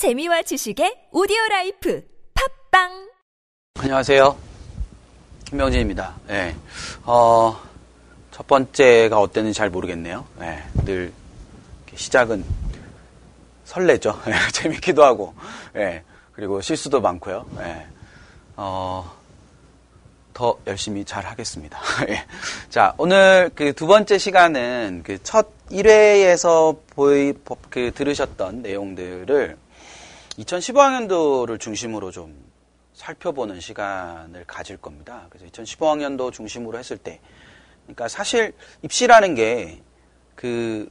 재미와 지식의 오디오 life 팟빵 안녕하세요. 김명진입니다. 예. 어, 첫 번째가 어땠는지 잘 모르겠네요. 예, 늘 시작은 설레죠. 예, 재밌기도 하고, 예, 그리고 실수도 많고요. 예, 어, 더 열심히 잘 하겠습니다. 예. 자, 오늘 그 두 번째 시간은 그 첫 1회에서 보이, 그 들으셨던 내용들을 2015학년도를 중심으로 좀 살펴보는 시간을 가질 겁니다. 그래서 2015학년도 중심으로 했을 때, 그러니까 사실 입시라는 게 그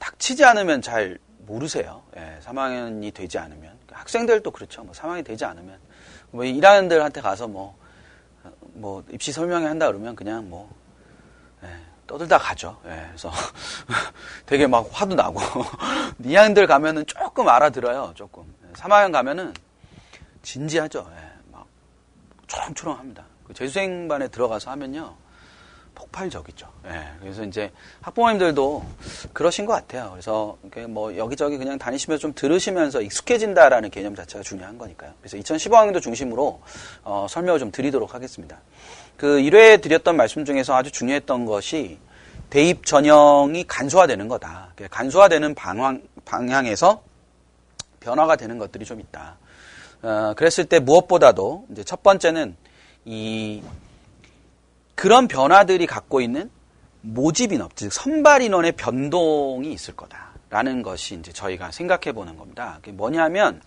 닥치지 않으면 잘 모르세요. 예, 3학년이 되지 않으면 학생들도 그렇죠. 뭐 3학년이 되지 않으면 뭐 일하는들한테 가서 뭐, 뭐 입시 설명회 한다 그러면 그냥 뭐 예, 떠들다 가죠. 예, 그래서 되게 막 화도 나고 2학년들 가면은 조금 알아들어요. 조금 3학년 가면은 진지하죠. 예, 막 초롱초롱합니다. 그 재수생반에 들어가서 하면요 폭발적이죠. 예, 그래서 이제 학부모님들도 그러신 것 같아요. 그래서 뭐 여기저기 그냥 다니시면서 좀 들으시면서 익숙해진다라는 개념 자체가 중요한 거니까요. 그래서 2015학년도 중심으로 어, 설명을 좀 드리도록 하겠습니다. 그 1회에 드렸던 말씀 중에서 아주 중요했던 것이 대입 전형이 간소화되는 거다. 간소화되는 방향, 방향에서 변화가 되는 것들이 좀 있다. 어, 그랬을 때 무엇보다도 이제 첫 번째는 이 그런 변화들이 갖고 있는 모집 인업, 즉 선발 인원의 변동이 있을 거다라는 것이 이제 저희가 생각해 보는 겁니다. 그게 뭐냐면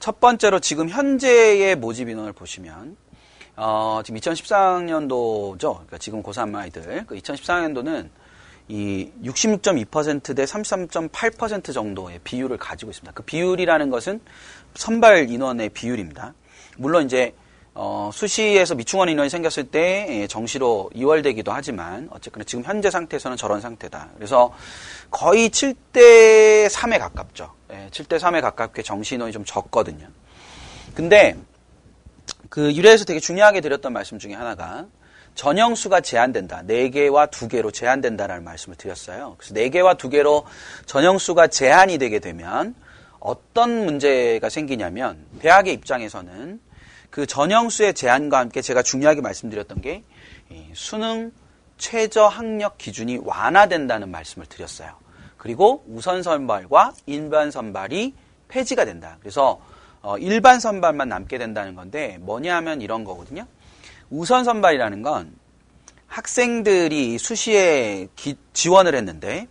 첫 번째로 지금 현재의 모집 인원을 보시면 어, 지금 2014학년도죠. 그러니까 지금 고3 아이들 그 2014학년도는 이 66.2%대 33.8% 정도의 비율을 가지고 있습니다. 그 비율이라는 것은 선발 인원의 비율입니다. 물론 이제 어, 수시에서 미충원 인원이 생겼을 때 예, 정시로 이월되기도 하지만 어쨌거나 지금 현재 상태에서는 저런 상태다. 그래서 거의 7대 3에 가깝죠. 예, 7대 3에 가깝게 정시 인원이 좀 적거든요. 근데 그 유래에서 되게 중요하게 드렸던 말씀 중에 하나가 전형수가 제한된다. 4개와 2개로 제한된다라는 말씀을 드렸어요. 그래서 4개와 2개로 전형수가 제한이 되게 되면 어떤 문제가 생기냐면 대학의 입장에서는 그 전형수의 제한과 함께 제가 중요하게 말씀드렸던 게 수능 최저 학력 기준이 완화된다는 말씀을 드렸어요. 그리고 우선 선발과 일반 선발이 폐지가 된다. 그래서 어, 일반 선발만 남게 된다는 건데 뭐냐 하면 이런 거거든요. 우선 선발이라는 건 학생들이 수시에 기, 지원을 했는데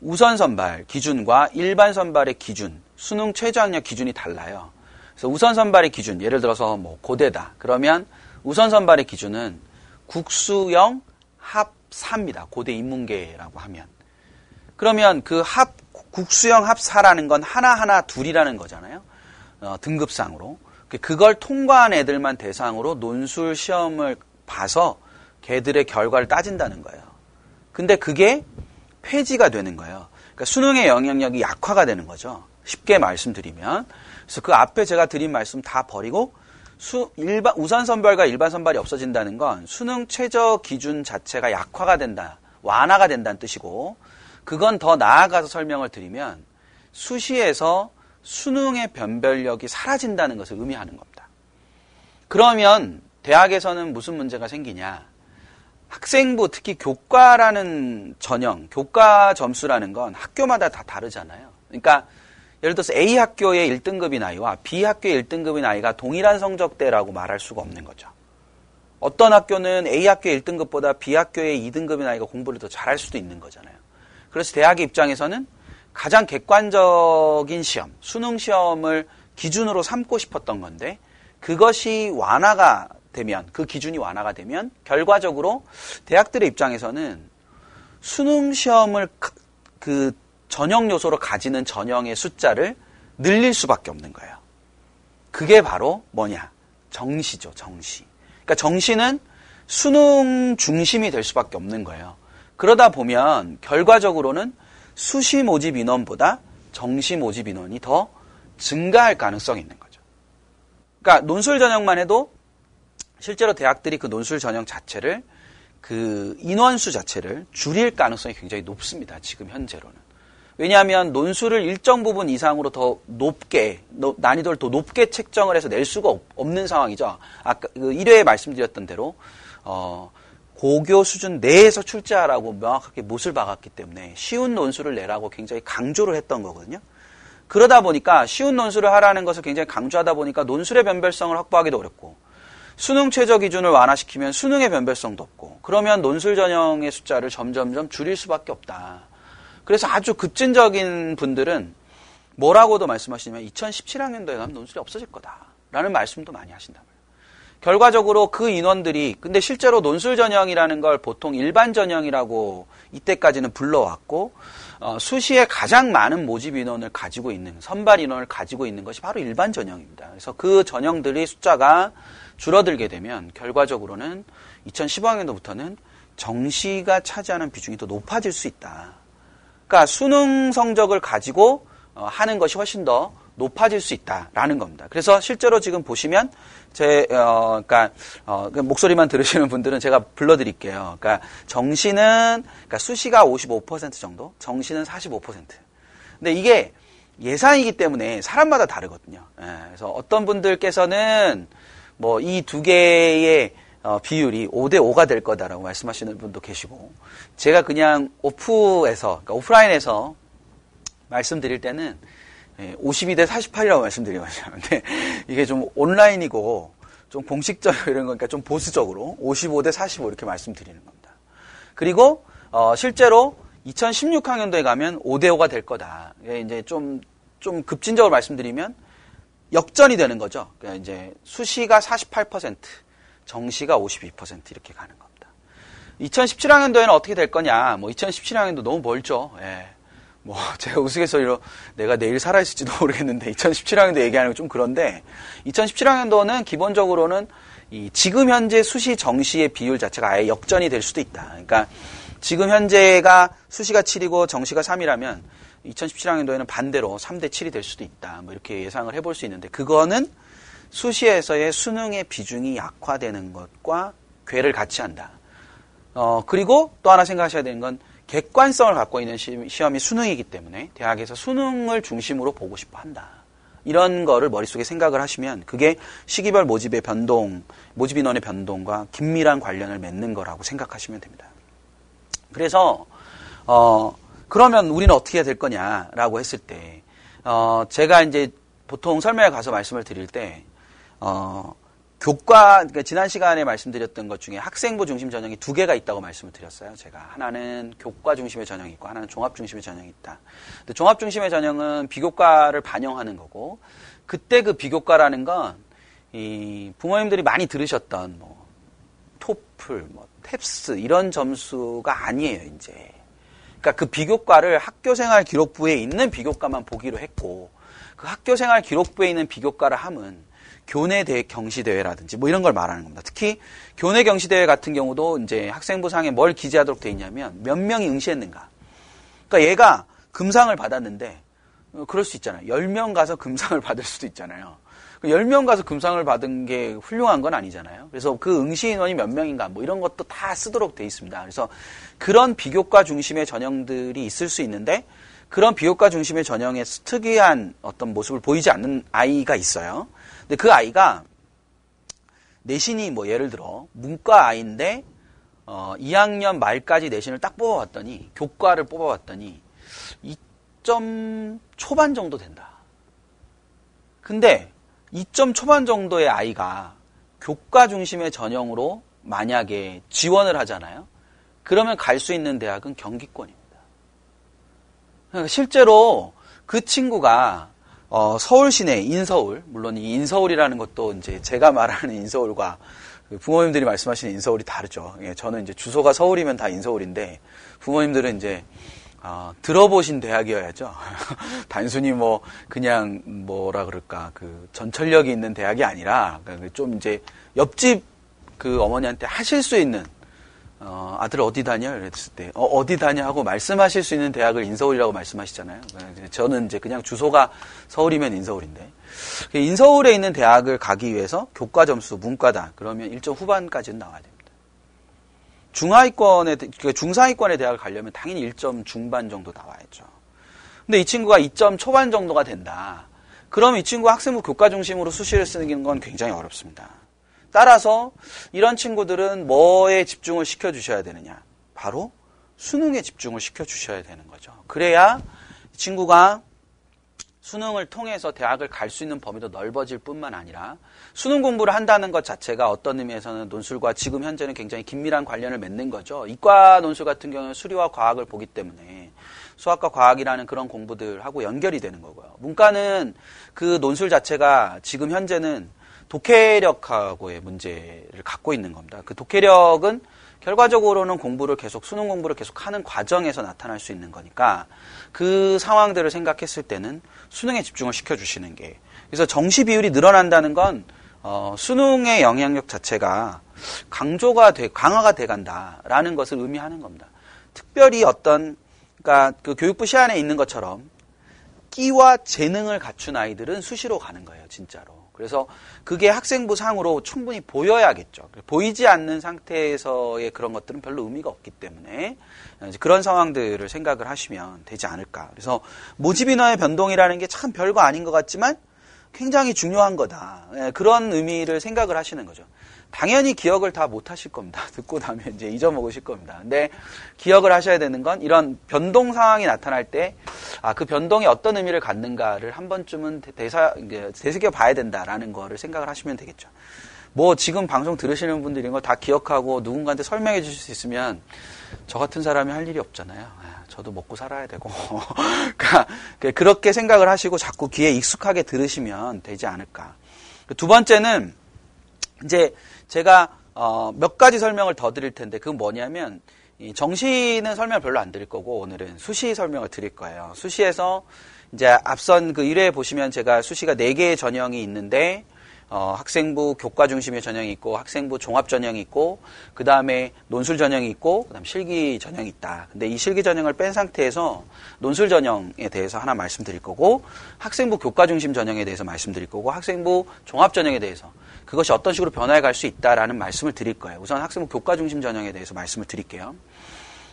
우선 선발 기준과 일반 선발의 기준, 수능 최저 학력 기준이 달라요. 그래서 우선 선발의 기준, 예를 들어서 뭐 고대다. 그러면 우선 선발의 기준은 국수형 합 4입니다. 고대 인문계라고 하면. 그러면 그 합, 국수형 합 4라는 건 하나하나 둘이라는 거잖아요. 어, 등급상으로. 그걸 통과한 애들만 대상으로 논술 시험을 봐서 걔들의 결과를 따진다는 거예요. 근데 그게 폐지가 되는 거예요. 그러니까 수능의 영향력이 약화가 되는 거죠. 쉽게 말씀드리면. 그래서 그 앞에 제가 드린 말씀 다 버리고 수, 일반, 우선 선발과 일반 선발이 없어진다는 건 수능 최저 기준 자체가 약화가 된다, 완화가 된다는 뜻이고, 그건 더 나아가서 설명을 드리면 수시에서 수능의 변별력이 사라진다는 것을 의미하는 겁니다. 그러면 대학에서는 무슨 문제가 생기냐? 학생부, 특히 교과라는 전형, 교과 점수라는 건 학교마다 다 다르잖아요. 그러니까 예를 들어서 A 학교의 1등급인 아이와 B 학교의 1등급인 아이가 동일한 성적대라고 말할 수가 없는 거죠. 어떤 학교는 A 학교의 1등급보다 B 학교의 2등급인 아이가 공부를 더 잘할 수도 있는 거잖아요. 그래서 대학의 입장에서는 가장 객관적인 시험, 수능 시험을 기준으로 삼고 싶었던 건데 그것이 완화가 되면 그 기준이 완화가 되면 결과적으로 대학들의 입장에서는 수능 시험을 그 전형 요소로 가지는 전형의 숫자를 늘릴 수밖에 없는 거예요. 그게 바로 뭐냐? 정시죠, 정시. 그러니까 정시는 수능 중심이 될 수밖에 없는 거예요. 그러다 보면 결과적으로는 수시 모집 인원보다 정시 모집 인원이 더 증가할 가능성이 있는 거죠. 그러니까 논술 전형만 해도 실제로 대학들이 그 논술 전형 자체를 그 인원수 자체를 줄일 가능성이 굉장히 높습니다. 지금 현재로는. 왜냐하면 논술을 일정 부분 이상으로 더 높게 난이도를 더 높게 책정을 해서 낼 수가 없는 상황이죠. 아까 그 1회에 말씀드렸던 대로 어, 고교 수준 내에서 출제하라고 명확하게 못을 박았기 때문에 쉬운 논술을 내라고 굉장히 강조를 했던 거거든요. 그러다 보니까 쉬운 논술을 하라는 것을 굉장히 강조하다 보니까 논술의 변별성을 확보하기도 어렵고 수능 최저 기준을 완화시키면 수능의 변별성도 없고 그러면 논술 전형의 숫자를 점점점 줄일 수밖에 없다. 그래서 아주 급진적인 분들은 뭐라고도 말씀하시냐면 2017학년도에 가면 논술이 없어질 거다라는 말씀도 많이 하신다고요. 결과적으로 그 인원들이 근데 실제로 논술 전형이라는 걸 보통 일반 전형이라고 이때까지는 불러왔고 어, 수시에 가장 많은 모집 인원을 가지고 있는 선발 인원을 가지고 있는 것이 바로 일반 전형입니다. 그래서 그 전형들이 숫자가 줄어들게 되면 결과적으로는 2015학년도부터는 정시가 차지하는 비중이 더 높아질 수 있다. 그러니까 수능 성적을 가지고 어, 하는 것이 훨씬 더 높아질 수 있다라는 겁니다. 그래서 실제로 지금 보시면 제 어, 그러니까 어, 그 목소리만 들으시는 분들은 제가 불러드릴게요. 그러니까 정시는 그러니까 수시가 55% 정도, 정시는 45%. 근데 이게 예상이기 때문에 사람마다 다르거든요. 예, 그래서 어떤 분들께서는 뭐 이 두 개의 어, 비율이 5대 5가 될 거다라고 말씀하시는 분도 계시고 제가 그냥 오프에서 그러니까 오프라인에서 말씀드릴 때는 52대 48이라고 말씀드리거든요. 근데 이게 좀 온라인이고 좀 공식적으로 이런 거니까 좀 보수적으로 55대 45 이렇게 말씀드리는 겁니다. 그리고 어, 실제로 2016학년도에 가면 5대 5가 될 거다. 이제 좀, 좀 급진적으로 말씀드리면 역전이 되는 거죠. 그러니까 이제 수시가 48%, 정시가 52% 이렇게 가는 겁니다. 2017학년도에는 어떻게 될 거냐? 뭐 2017학년도 너무 멀죠. 예. 뭐 제가 우스갯소리로 내가 내일 살아있을지도 모르겠는데 2017학년도 얘기하는 건 좀 그런데 2017학년도는 기본적으로는 이 지금 현재 수시 정시의 비율 자체가 아예 역전이 될 수도 있다. 그러니까 지금 현재가 수시가 7이고 정시가 3이라면 2017학년도에는 반대로 3대 7이 될 수도 있다. 뭐 이렇게 예상을 해볼 수 있는데 그거는 수시에서의 수능의 비중이 약화되는 것과 괴를 같이 한다. 어, 그리고 또 하나 생각하셔야 되는 건 객관성을 갖고 있는 시험이 수능이기 때문에 대학에서 수능을 중심으로 보고 싶어 한다. 이런 거를 머릿속에 생각을 하시면 그게 시기별 모집의 변동, 모집 인원의 변동과 긴밀한 관련을 맺는 거라고 생각하시면 됩니다. 그래서 어 그러면 우리는 어떻게 해야 될 거냐라고 했을 때 어, 제가 이제 보통 설명회 가서 말씀을 드릴 때 어, 교과 그러니까 지난 시간에 말씀드렸던 것 중에 학생부 중심 전형이 두 개가 있다고 말씀을 드렸어요. 제가 하나는 교과 중심의 전형이 있고 하나는 종합 중심의 전형이 있다. 근데 종합 중심의 전형은 비교과를 반영하는 거고 그때 그 비교과라는 건 이 부모님들이 많이 들으셨던 뭐 토플, 뭐 탭스 이런 점수가 아니에요, 이제. 그러니까 그 비교과를 학교생활 기록부에 있는 비교과만 보기로 했고 그 학교생활 기록부에 있는 비교과를 함은 교내 대 경시 대회라든지 뭐 이런 걸 말하는 겁니다. 특히 교내 경시 대회 같은 경우도 이제 학생부 상에 뭘 기재하도록 돼 있냐면 몇 명이 응시했는가. 그러니까 얘가 금상을 받았는데 어, 그럴 수 있잖아요. 10명 가서 금상을 받을 수도 있잖아요. 10명 가서 금상을 받은 게 훌륭한 건 아니잖아요. 그래서 그 응시 인원이 몇 명인가 뭐 이런 것도 다 쓰도록 돼 있습니다. 그래서 그런 비교과 중심의 전형들이 있을 수 있는데 그런 비교과 중심의 전형에 특이한 어떤 모습을 보이지 않는 아이가 있어요. 근데 그 아이가 내신이 뭐 예를 들어 문과 아이인데 어 2학년 말까지 내신을 딱 뽑아봤더니 교과를 뽑아봤더니 2점 초반 정도 된다. 근데 2점 초반 정도의 아이가 교과 중심의 전형으로 만약에 지원을 하잖아요. 그러면 갈 수 있는 대학은 경기권입니다. 그러니까 실제로 그 친구가 어, 서울 시내 인서울 물론 이 인서울이라는 것도 이제 제가 말하는 인서울과 그 부모님들이 말씀하시는 인서울이 다르죠. 예, 저는 이제 주소가 서울이면 다 인서울인데 부모님들은 이제 어, 들어보신 대학이어야죠. 단순히 뭐 그냥 뭐라 그럴까 그 전철력이 있는 대학이 아니라 그좀 이제 옆집 그 어머니한테 하실 수 있는 어, 아들 어디 다녀? 이랬을 때, 어, 디 다녀? 하고 말씀하실 수 있는 대학을 인서울이라고 말씀하시잖아요. 저는 이제 그냥 주소가 서울이면 인서울인데. 인서울에 있는 대학을 가기 위해서 교과 점수 문과다. 그러면 1점 후반까지는 나와야 됩니다. 중하위권에, 그러니까 중상위권의 대학을 가려면 당연히 1점 중반 정도 나와야죠. 근데 이 친구가 2점 초반 정도가 된다. 그럼 이 친구 학생부 교과 중심으로 수시를 쓰는 건 굉장히 어렵습니다. 따라서 이런 친구들은 뭐에 집중을 시켜 주셔야 되느냐? 바로 수능에 집중을 시켜 주셔야 되는 거죠. 그래야 친구가 수능을 통해서 대학을 갈 수 있는 범위도 넓어질 뿐만 아니라 수능 공부를 한다는 것 자체가 어떤 의미에서는 논술과 지금 현재는 굉장히 긴밀한 관련을 맺는 거죠. 이과 논술 같은 경우는 수리와 과학을 보기 때문에 수학과 과학이라는 그런 공부들하고 연결이 되는 거고요. 문과는 그 논술 자체가 지금 현재는 독해력하고의 문제를 갖고 있는 겁니다. 그 독해력은 결과적으로는 공부를 계속 수능 공부를 계속 하는 과정에서 나타날 수 있는 거니까 그 상황들을 생각했을 때는 수능에 집중을 시켜 주시는 게 그래서 정시 비율이 늘어난다는 건 어, 수능의 영향력 자체가 강조가 돼 강화가 돼 간다라는 것을 의미하는 겁니다. 특별히 어떤 그러니까 그 교육부 시안에 있는 것처럼 끼와 재능을 갖춘 아이들은 수시로 가는 거예요, 진짜로. 그래서 그게 학생부 상으로 충분히 보여야겠죠. 보이지 않는 상태에서의 그런 것들은 별로 의미가 없기 때문에 그런 상황들을 생각을 하시면 되지 않을까. 그래서 모집 인원의 변동이라는 게 참 별거 아닌 것 같지만 굉장히 중요한 거다. 예, 그런 의미를 생각을 하시는 거죠. 당연히 기억을 다 못 하실 겁니다. 듣고 나면 이제 잊어먹으실 겁니다. 근데 기억을 하셔야 되는 건 이런 변동 상황이 나타날 때, 아, 그 변동이 어떤 의미를 갖는가를 한 번쯤은 대사, 되새겨 봐야 된다라는 거를 생각을 하시면 되겠죠. 뭐 지금 방송 들으시는 분들이 이거 다 기억하고 누군가한테 설명해 주실 수 있으면 저 같은 사람이 할 일이 없잖아요. 아, 저도 먹고 살아야 되고. 그러니까 그렇게 생각을 하시고 자꾸 귀에 익숙하게 들으시면 되지 않을까. 두 번째는 이제 제가 어, 몇 가지 설명을 더 드릴 텐데 그건 뭐냐면 정시는 설명 별로 안 드릴 거고 오늘은 수시 설명을 드릴 거예요. 수시에서 이제 앞선 그 1회에 보시면 제가 수시가 4개의 전형이 있는데 어, 학생부 교과 중심의 전형이 있고 학생부 종합 전형이 있고 그 다음에 논술 전형이 있고 그다음 실기 전형이 있다. 근데 이 실기 전형을 뺀 상태에서 논술 전형에 대해서 하나 말씀드릴 거고 학생부 교과 중심 전형에 대해서 말씀드릴 거고 학생부 종합 전형에 대해서 그것이 어떤 식으로 변화해 갈 수 있다라는 말씀을 드릴 거예요. 우선 학생부 교과 중심 전형에 대해서 말씀을 드릴게요.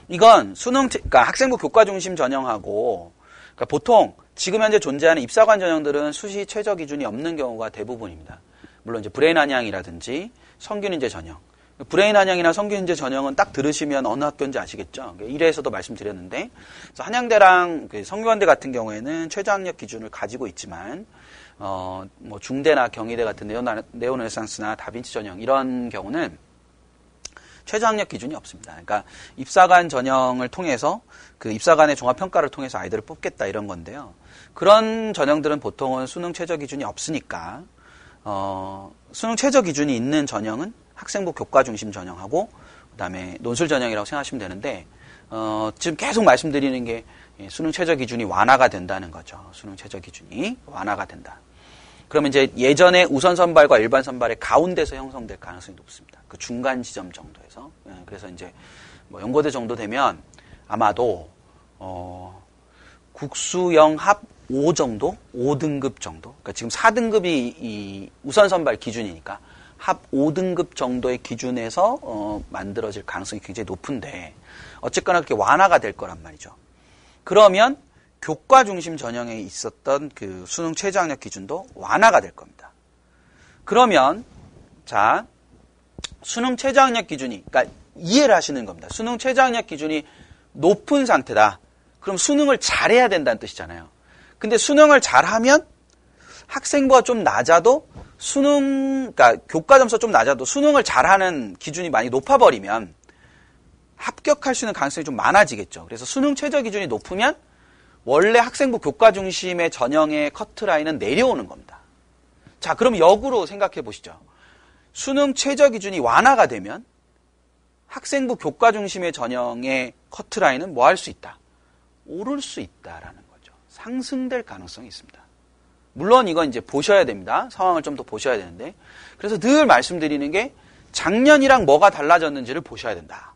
이건 수능, 그러니까 학생부 교과 중심 전형하고 그러니까 보통 지금 현재 존재하는 입사관 전형들은 수시 최저 기준이 없는 경우가 대부분입니다. 물론 이제 브레인 한양이라든지 성균인재 전형. 브레인 한양이나 성균인재 전형은 딱 들으시면 어느 학교인지 아시겠죠? 1회에서도 말씀드렸는데 한양대랑 그 성균관대 같은 경우에는 최저 학력 기준을 가지고 있지만 어, 뭐 중대나 경희대 같은 네오, 네오르네상스나 다빈치 전형 이런 경우는 최저 학력 기준이 없습니다. 그러니까 입사관 전형을 통해서 그 입사관의 종합 평가를 통해서 아이들을 뽑겠다 이런 건데요. 그런 전형들은 보통은 수능 최저 기준이 없으니까 어, 수능 최저 기준이 있는 전형은 학생부 교과 중심 전형하고 그다음에 논술 전형이라고 생각하시면 되는데 어, 지금 계속 말씀드리는 게 수능 최저 기준이 완화가 된다는 거죠. 수능 최저 기준이 완화가 된다. 그러면 이제 예전에 우선 선발과 일반 선발의 가운데서 형성될 가능성이 높습니다. 그 중간 지점 정도에서. 예, 그래서 이제 뭐 연고대 정도 되면 아마도 어 국수영 합 5 정도, 5등급 정도. 그러니까 지금 4등급이 이 우선 선발 기준이니까 합 5등급 정도의 기준에서 어 만들어질 가능성이 굉장히 높은데 어쨌거나 그렇게 완화가 될 거란 말이죠. 그러면 교과 중심 전형에 있었던 그 수능 최저학력 기준도 완화가 될 겁니다. 그러면 자 수능 최저학력 기준이 그러니까 이해를 하시는 겁니다. 수능 최저학력 기준이 높은 상태다. 그럼 수능을 잘해야 된다는 뜻이잖아요. 근데 수능을 잘하면 학생부가 좀 낮아도 수능, 그러니까 교과 점수 좀 낮아도 수능을 잘하는 기준이 많이 높아버리면 합격할 수 있는 가능성이 좀 많아지겠죠. 그래서 수능 최저 기준이 높으면 원래 학생부 교과 중심의 전형의 커트라인은 내려오는 겁니다. 자, 그럼 역으로 생각해 보시죠. 수능 최저 기준이 완화가 되면 학생부 교과 중심의 전형의 커트라인은 뭐 할 수 있다? 오를 수 있다라는 거죠. 상승될 가능성이 있습니다. 물론 이건 이제 보셔야 됩니다. 상황을 좀 더 보셔야 되는데. 그래서 늘 말씀드리는 게 작년이랑 뭐가 달라졌는지를 보셔야 된다.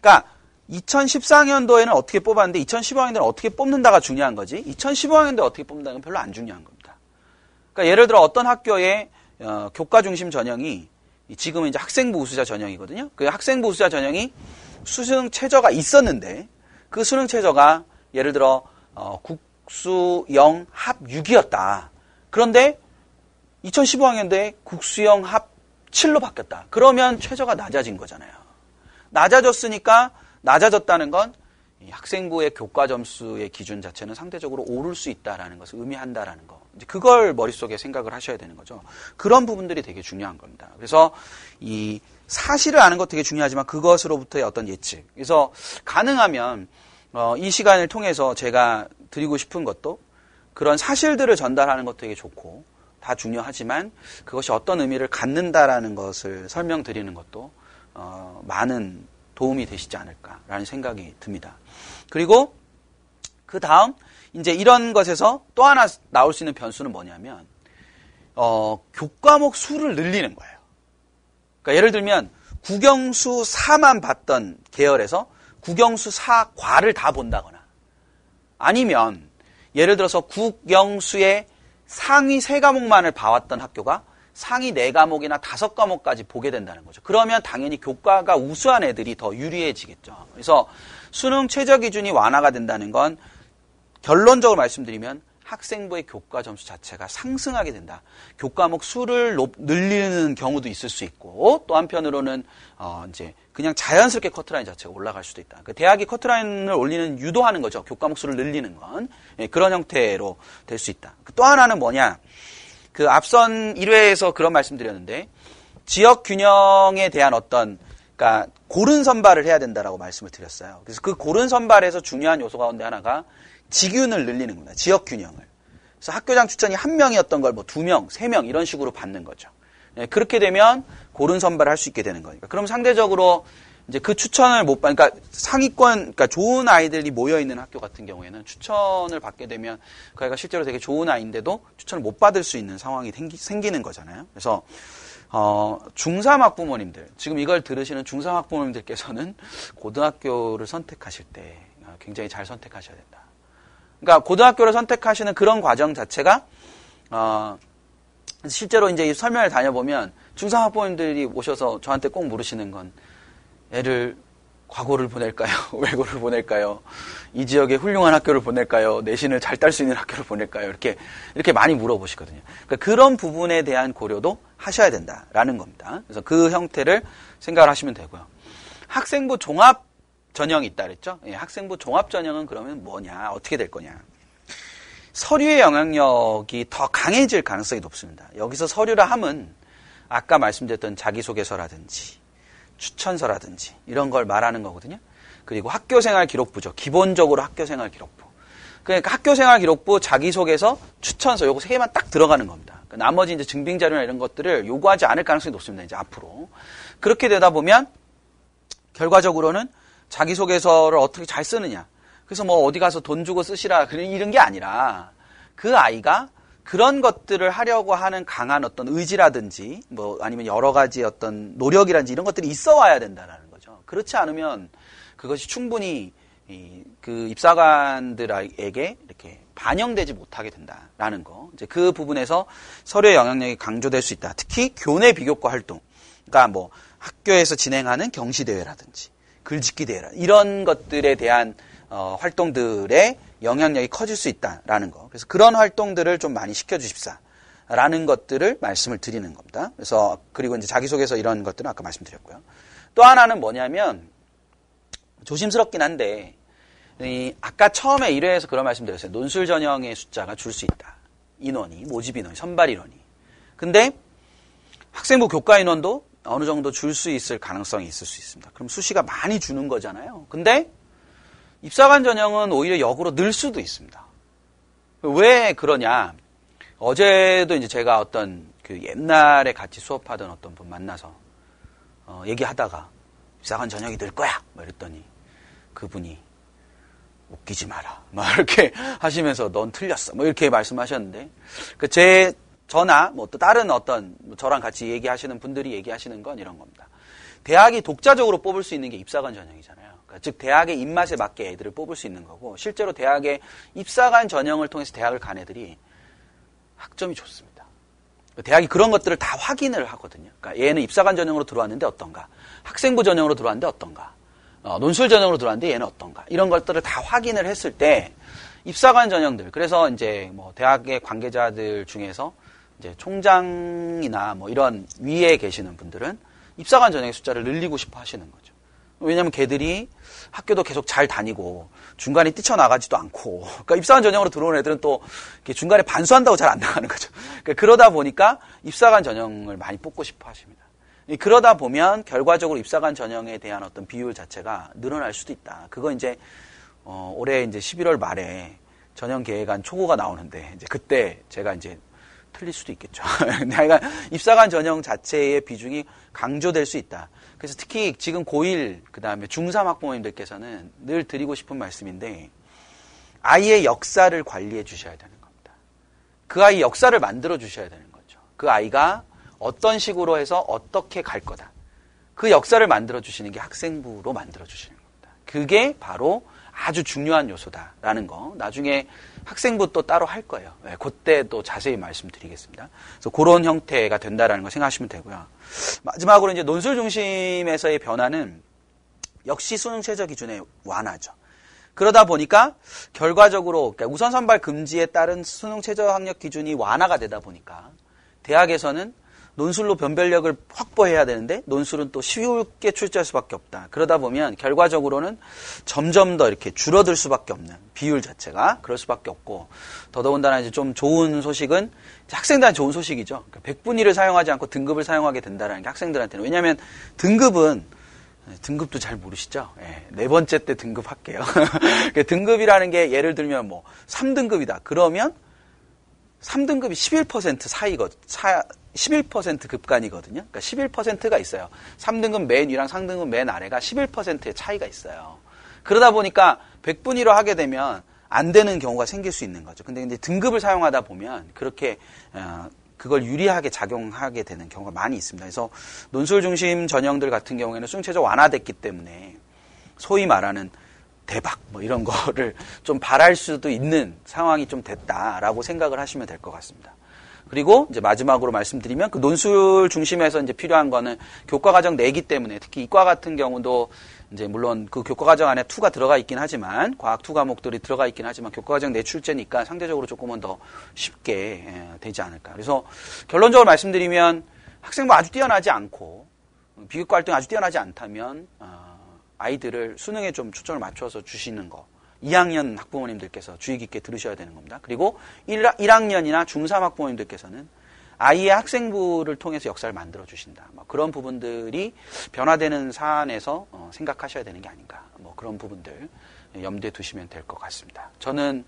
그러니까 2014년도에는 어떻게 뽑았는데 2015학년도는 어떻게 뽑는다가 중요한 거지 2015학년도에 어떻게 뽑는다는 건 별로 안 중요한 겁니다. 그러니까 예를 들어 어떤 학교의 어, 교과 중심 전형이 지금은 이제 학생부 우수자 전형이거든요. 그 학생부 우수자 전형이 수능 최저가 있었는데 그 수능 최저가 예를 들어 어, 국 수영 합 6이었다. 그런데 2015학년도에 국수영 합 7로 바뀌었다. 그러면 최저가 낮아진 거잖아요. 낮아졌으니까 낮아졌다는 건 학생부의 교과 점수의 기준 자체는 상대적으로 오를 수 있다라는 것을 의미한다라는 거. 이제 그걸 머릿속에 생각을 하셔야 되는 거죠. 그런 부분들이 되게 중요한 겁니다. 그래서 이 사실을 아는 것 되게 중요하지만 그것으로부터의 어떤 예측. 그래서 가능하면 어, 이 시간을 통해서 제가 드리고 싶은 것도 그런 사실들을 전달하는 것도 되게 좋고 다 중요하지만 그것이 어떤 의미를 갖는다라는 것을 설명드리는 것도 어, 많은 도움이 되시지 않을까라는 생각이 듭니다. 그리고 그 다음 이제 이런 것에서 또 하나 나올 수 있는 변수는 뭐냐면 어, 교과목 수를 늘리는 거예요. 그러니까 예를 들면 국영수 4만 봤던 계열에서 국영수 4과를 다 본다거나 아니면 예를 들어서 국영수의 상위 3과목만을 봐왔던 학교가 상위 4과목이나 5과목까지 보게 된다는 거죠. 그러면 당연히 교과가 우수한 애들이 더 유리해지겠죠. 그래서 수능 최저 기준이 완화가 된다는 건 결론적으로 말씀드리면 학생부의 교과 점수 자체가 상승하게 된다. 교과목 수를 높, 늘리는 경우도 있을 수 있고 또 한편으로는 어 이제 그냥 자연스럽게 커트라인 자체가 올라갈 수도 있다. 그 대학이 커트라인을 올리는 유도하는 거죠. 교과목 수를 늘리는 건 예, 그런 형태로 될 수 있다. 그또 하나는 뭐냐? 그 앞선 1회에서 그런 말씀드렸는데 지역 균형에 대한 어떤 그러니까 고른 선발을 해야 된다라고 말씀을 드렸어요. 그래서 그 고른 선발에서 중요한 요소 가운데 하나가 직윤을 늘리는 겁니다. 지역 균형을. 그래서 학교장 추천이 한 명이었던 걸 뭐 두 명, 세 명 이런 식으로 받는 거죠. 네, 그렇게 되면 고른 선발을 할 수 있게 되는 거니까. 그럼 상대적으로 이제 그 추천을 못 받, 그러니까 상위권, 그러니까 좋은 아이들이 모여 있는 학교 같은 경우에는 추천을 받게 되면 그 아이가 실제로 되게 좋은 아이인데도 추천을 못 받을 수 있는 상황이 생기, 생기는 거잖아요. 그래서 어, 중3 학부모님들, 지금 이걸 들으시는 중3 학부모님들께서는 고등학교를 선택하실 때 굉장히 잘 선택하셔야 된다. 그러니까 고등학교를 선택하시는 그런 과정 자체가 어, 실제로 이제 설명을 다녀보면 중3 학부모님들이 오셔서 저한테 꼭 물으시는 건 애를 과고를 보낼까요? 외고를 보낼까요? 이 지역에 훌륭한 학교를 보낼까요? 내신을 잘 딸 수 있는 학교를 보낼까요? 이렇게 이렇게 많이 물어보시거든요. 그러니까 그런 부분에 대한 고려도 하셔야 된다라는 겁니다. 그래서 그 형태를 생각을 하시면 되고요. 학생부 종합 전형이 있다 그랬죠? 예, 학생부 종합 전형은 그러면 뭐냐? 어떻게 될 거냐? 서류의 영향력이 더 강해질 가능성이 높습니다. 여기서 서류라 함은 아까 말씀드렸던 자기소개서라든지 추천서라든지 이런 걸 말하는 거거든요. 그리고 학교생활 기록부죠. 기본적으로 학교생활 기록부. 그러니까 학교생활 기록부, 자기소개서, 추천서 요거 세 개만 딱 들어가는 겁니다. 그러니까 나머지 이제 증빙 자료나 이런 것들을 요구하지 않을 가능성이 높습니다. 이제 앞으로 그렇게 되다 보면 결과적으로는 자기소개서를 어떻게 잘 쓰느냐. 그래서 뭐 어디 가서 돈 주고 쓰시라 이런 게 아니라 그 아이가 그런 것들을 하려고 하는 강한 어떤 의지라든지 뭐 아니면 여러 가지 어떤 노력이라든지 이런 것들이 있어 와야 된다는 거죠. 그렇지 않으면 그것이 충분히 그 입사관들에게 이렇게 반영되지 못하게 된다라는 거. 이제 그 부분에서 서류의 영향력이 강조될 수 있다. 특히 교내 비교과 활동. 그러니까 뭐 학교에서 진행하는 경시 대회라든지 글짓기 대회 이런 것들에 대한 어, 활동들의 영향력이 커질 수 있다라는 거. 그래서 그런 활동들을 좀 많이 시켜주십사. 라는 것들을 말씀을 드리는 겁니다. 그래서, 그리고 이제 자기소개서 이런 것들은 아까 말씀드렸고요. 또 하나는 뭐냐면, 조심스럽긴 한데, 이 아까 처음에 1회에서 그런 말씀 드렸어요. 논술 전형의 숫자가 줄 수 있다. 인원이, 모집 인원이, 선발 인원이. 근데 학생부 교과 인원도 어느 정도 줄 수 있을 가능성이 있을 수 있습니다. 그럼 수시가 많이 주는 거잖아요. 근데 입사관 전형은 오히려 역으로 늘 수도 있습니다. 왜 그러냐? 어제도 이제 제가 어떤 그 옛날에 같이 수업하던 어떤 분 만나서 어, 얘기하다가 입사관 전형이 늘 거야. 뭐 이랬더니 그분이 웃기지 마라. 막 이렇게 하시면서 넌 틀렸어. 뭐 이렇게 말씀하셨는데 그 제 저나 뭐 또 다른 어떤 뭐 저랑 같이 얘기하시는 분들이 얘기하시는 건 이런 겁니다. 대학이 독자적으로 뽑을 수 있는 게 입사관 전형이잖아요. 그러니까 즉 대학의 입맛에 맞게 애들을 뽑을 수 있는 거고 실제로 대학의 입사관 전형을 통해서 대학을 간 애들이 학점이 좋습니다. 대학이 그런 것들을 다 확인을 하거든요. 그러니까 얘는 입사관 전형으로 들어왔는데 어떤가, 학생부 전형으로 들어왔는데 어떤가, 어, 논술 전형으로 들어왔는데 얘는 어떤가 이런 것들을 다 확인을 했을 때 입사관 전형들. 그래서 이제 뭐 대학의 관계자들 중에서 이제 총장이나 뭐 이런 위에 계시는 분들은 입사관 전형의 숫자를 늘리고 싶어 하시는 거죠. 왜냐하면 걔들이 학교도 계속 잘 다니고 중간에 뛰쳐나가지도 않고 그러니까 입사관 전형으로 들어온 애들은 또 중간에 반수한다고 잘 안 나가는 거죠. 그러니까 그러다 보니까 입사관 전형을 많이 뽑고 싶어 하십니다. 그러다 보면 결과적으로 입사관 전형에 대한 어떤 비율 자체가 늘어날 수도 있다. 그거 이제 어, 올해 이제 11월 말에 전형 계획안 초고가 나오는데 이제 그때 제가 이제 틀릴 수도 있겠죠. 내가 입사관 전형 자체의 비중이 강조될 수 있다. 그래서 특히 지금 고1, 그 다음에 중3 학부모님들께서는 늘 드리고 싶은 말씀인데, 아이의 역사를 관리해 주셔야 되는 겁니다. 그 아이 역사를 만들어 주셔야 되는 거죠. 그 아이가 어떤 식으로 해서 어떻게 갈 거다. 그 역사를 만들어 주시는 게 학생부로 만들어 주시는 겁니다. 그게 바로 아주 중요한 요소다라는 거. 나중에 학생부 또 따로 할 거예요. 네, 그때 또 자세히 말씀드리겠습니다. 그래서 그런 형태가 된다라는 거 생각하시면 되고요. 마지막으로 이제 논술 중심에서의 변화는 역시 수능 최저 기준의 완화죠. 그러다 보니까 결과적으로 그러니까 우선 선발 금지에 따른 수능 최저 학력 기준이 완화가 되다 보니까 대학에서는 논술로 변별력을 확보해야 되는데 논술은 또 쉽게 출제할 수밖에 없다. 그러다 보면 결과적으로는 점점 더 이렇게 줄어들 수밖에 없는 비율 자체가 그럴 수밖에 없고 더더군다나 이제 좀 좋은 소식은 학생들한테 좋은 소식이죠. 그러니까 백분위를 사용하지 않고 등급을 사용하게 된다는 게 학생들한테는 왜냐하면 등급은 등급도 잘 모르시죠? 네, 네 번째 때 등급 할게요. 그러니까 등급이라는 게 예를 들면 뭐 3등급이다. 그러면 3등급이 11% 사이거든. 11% 급간이거든요. 그러니까 11%가 있어요. 3등급 맨 위랑 3등급 맨 아래가 11%의 차이가 있어요. 그러다 보니까 100분위로 하게 되면 안 되는 경우가 생길 수 있는 거죠. 근데 이제 등급을 사용하다 보면 그렇게 어, 그걸 유리하게 작용하게 되는 경우가 많이 있습니다. 그래서 논술 중심 전형들 같은 경우에는 수능 최저 완화됐기 때문에 소위 말하는 대박 뭐 이런 거를 좀 바랄 수도 있는 상황이 좀 됐다라고 생각을 하시면 될 것 같습니다. 그리고 이제 마지막으로 말씀드리면 그 논술 중심에서 이제 필요한 거는 교과 과정 내기 때문에 특히 이과 같은 경우도 이제 물론 그 교과 과정 안에 two가 들어가 있긴 하지만 과학 two 과목들이 들어가 있긴 하지만 교과 과정 내 출제니까 상대적으로 조금은 더 쉽게 예, 되지 않을까. 그래서 결론적으로 말씀드리면 학생부 아주 뛰어나지 않고 비교과 활동이 아주 뛰어나지 않다면 어, 아이들을 수능에 좀 초점을 맞춰서 주시는 거 2학년 학부모님들께서 주의 깊게 들으셔야 되는 겁니다. 그리고 1, 1학년이나 중3 학부모님들께서는 아이의 학생부를 통해서 역사를 만들어 주신다. 뭐 그런 부분들이 변화되는 사안에서 어, 생각하셔야 되는 게 아닌가. 뭐 그런 부분들 염두에 두시면 될 것 같습니다. 저는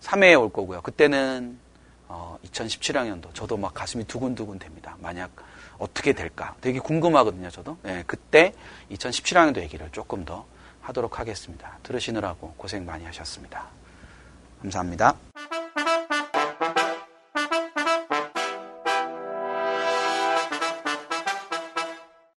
3회에 올 거고요. 그때는 어, 2017학년도 저도 막 가슴이 두근두근 됩니다. 만약 어떻게 될까 되게 궁금하거든요. 저도 네, 그때 2017학년도 얘기를 조금 더 하도록 하겠습니다. 들으시느라고 고생 많이 하셨습니다. 감사합니다.